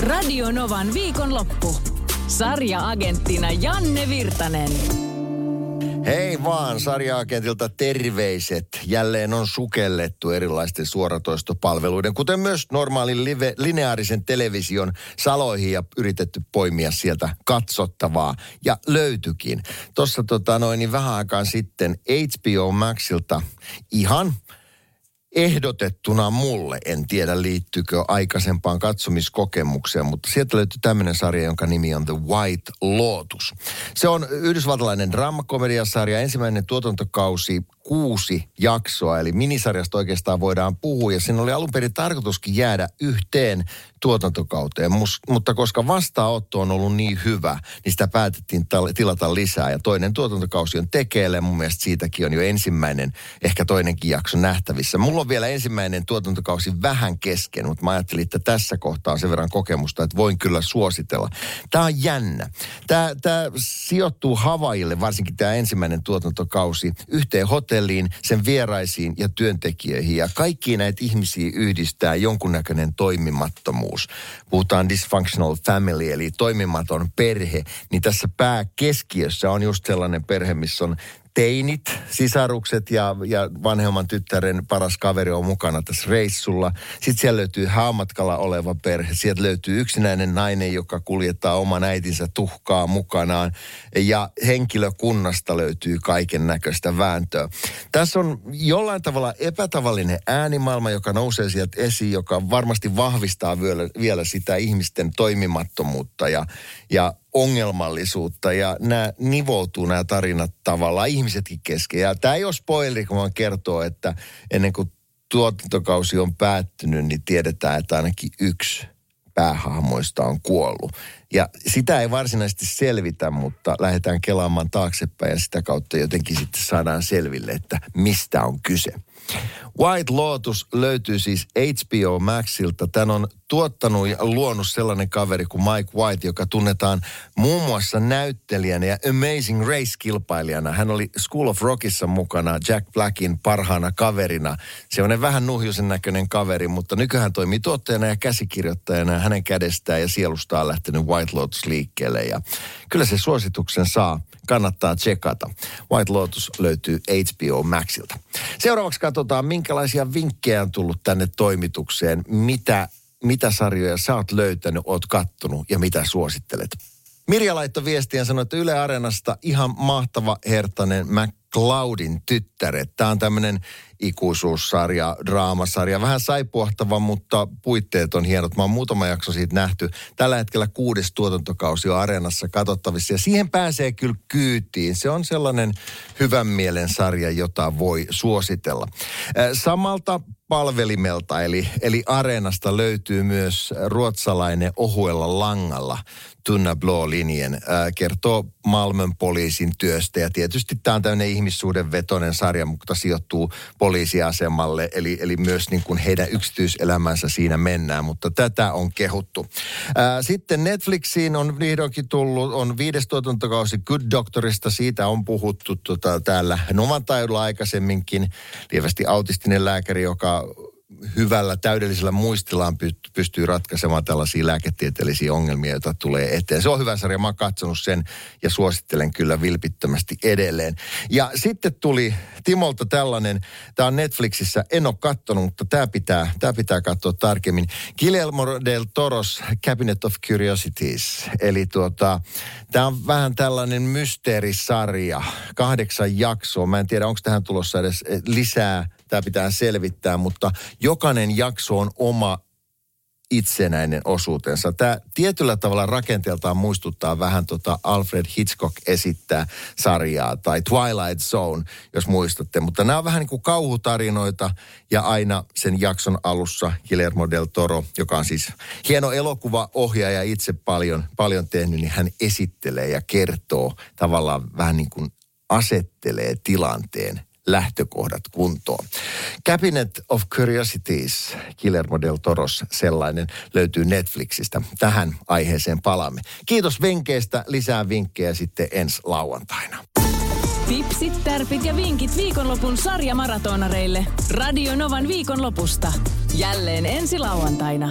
Radio Novan viikonloppu. Sarja-agenttina Janne Virtanen. Hei vaan, sarjaakentilta terveiset. Jälleen on sukellettu erilaisten suoratoistopalveluiden, kuten myös normaalin live, lineaarisen television saloihin ja yritetty poimia sieltä katsottavaa. Ja löytyikin. Tuossa tota noin, niin vähän aikaan sitten HBO Maxilta ihan ehdotettuna mulle. En tiedä liittyykö aikaisempaan katsomiskokemukseen, mutta sieltä löytyy tämmöinen sarja, jonka nimi on The White Lotus. Se on yhdysvaltalainen draamakomediasarja, ensimmäinen tuotantokausi kuusi jaksoa, eli minisarjasta oikeastaan voidaan puhua, ja siinä oli alun perin tarkoituskin jäädä yhteen tuotantokauteen, Mus, mutta koska vastaanotto on ollut niin hyvä, niin sitä päätettiin tal- tilata lisää, ja toinen tuotantokausi on tekeillä, mun mielestä siitäkin on jo ensimmäinen, ehkä toinenkin jakso nähtävissä. Mulla on vielä ensimmäinen tuotantokausi vähän kesken, mutta mä ajattelin, että tässä kohtaa on sen verran kokemusta, että voin kyllä suositella. Tämä on jännä. Tämä, tämä sijoittuu Havaille, varsinkin tämä ensimmäinen tuotantokausi, yhteen hotelliin, sen vieraisiin ja työntekijöihin. Ja kaikki näitä ihmisiä yhdistää jonkunnäköinen toimimattomuus. Puhutaan dysfunctional family, eli toimimaton perhe. Niin tässä pääkeskiössä on just sellainen perhe, missä on teinit, sisarukset ja, ja vanhemman tyttären paras kaveri on mukana tässä reissulla. Sitten siellä löytyy haamatkalla oleva perhe. Sieltä löytyy yksinäinen nainen, joka kuljettaa oman äitinsä tuhkaa mukanaan. Ja henkilökunnasta löytyy kaiken näköistä vääntöä. Tässä on jollain tavalla epätavallinen äänimaailma, joka nousee sieltä esiin, joka varmasti vahvistaa vielä, vielä sitä ihmisten toimimattomuutta ja, ja ongelmallisuutta ja nämä nivoutuu nämä tarinat tavallaan ihmisetkin kesken. Ja tämä ei ole spoileri, kun vaan kertoo, että ennen kuin tuotantokausi on päättynyt, niin tiedetään, että ainakin yksi päähahmoista on kuollut. Ja sitä ei varsinaisesti selvitä, mutta lähdetään kelaamaan taaksepäin ja sitä kautta jotenkin sitten saadaan selville, että mistä on kyse. White Lotus löytyy siis HBO Maxilta. Tän on tuottanut ja luonut sellainen kaveri kuin Mike White, joka tunnetaan muun muassa näyttelijänä ja Amazing Race-kilpailijana. Hän oli School of Rockissa mukana Jack Blackin parhaana kaverina. Se on vähän nuhjusen näköinen kaveri, mutta nykyään toimii tuottajana ja käsikirjoittajana. Hänen kädestään ja sielustaan lähtenyt White Lotus liikkeelle. Ja kyllä se suosituksen saa. Kannattaa tsekata. White Lotus löytyy HBO Maxilta. Seuraavaksi katsotaan, minkälaisia vinkkejä on tullut tänne toimitukseen. Mitä, mitä sarjoja sä oot löytänyt, oot kattonut ja mitä suosittelet? Mirja laittoi viestiä ja sanoi, että Yle Areenasta ihan mahtava hertainen McCloudin tyttäret. Tämä on tämmöinen ikuisuussarja, draamasarja. Vähän saipuahtava, mutta puitteet on hienot. Mä oon muutama jakso siitä nähty. Tällä hetkellä kuudes tuotantokausi on Areenassa katsottavissa ja siihen pääsee kyllä kyytiin. Se on sellainen hyvän mielen sarja, jota voi suositella. Samalta palvelimelta, eli, eli Areenasta löytyy myös ruotsalainen ohuella langalla Tunna Blå-linjen. Äh, kertoo Malmön poliisin työstä ja tietysti tämä on tämmöinen ihmissuhdenvetoinen sarja, mutta sijoittuu poliisiasemalle, eli, eli myös niin kuin heidän yksityiselämänsä siinä mennään, mutta tätä on kehuttu. Ää, sitten Netflixiin on vihdoinkin tullut, on viides tuotantokausi Good Doctorista, siitä on puhuttu tota, täällä Novan aikaisemminkin, lievästi autistinen lääkäri, joka hyvällä, täydellisellä muistillaan pystyy ratkaisemaan tällaisia lääketieteellisiä ongelmia, joita tulee eteen. Se on hyvä sarja, mä oon katsonut sen ja suosittelen kyllä vilpittömästi edelleen. Ja sitten tuli Timolta tällainen, tämä on Netflixissä, en ole katsonut, mutta tämä pitää, tämä pitää katsoa tarkemmin. Guillermo del Toros Cabinet of Curiosities, eli tuota, tämä on vähän tällainen mysteerisarja, kahdeksan jaksoa. Mä en tiedä, onko tähän tulossa edes lisää tämä pitää selvittää, mutta jokainen jakso on oma itsenäinen osuutensa. Tämä tietyllä tavalla rakenteeltaan muistuttaa vähän tota Alfred Hitchcock esittää sarjaa tai Twilight Zone, jos muistatte. Mutta nämä on vähän niin kuin kauhutarinoita ja aina sen jakson alussa Guillermo del Toro, joka on siis hieno elokuvaohjaaja itse paljon, paljon tehnyt, niin hän esittelee ja kertoo tavallaan vähän niin kuin asettelee tilanteen lähtökohdat kuntoon. Cabinet of Curiosities, Guillermo del Toros sellainen, löytyy Netflixistä. Tähän aiheeseen palaamme. Kiitos vinkkeistä. Lisää vinkkejä sitten ensi lauantaina. Tipsit, tärpit ja vinkit viikonlopun sarjamaratonareille. Radio Novan viikonlopusta. Jälleen ensi lauantaina.